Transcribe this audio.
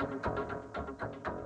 フフフフ。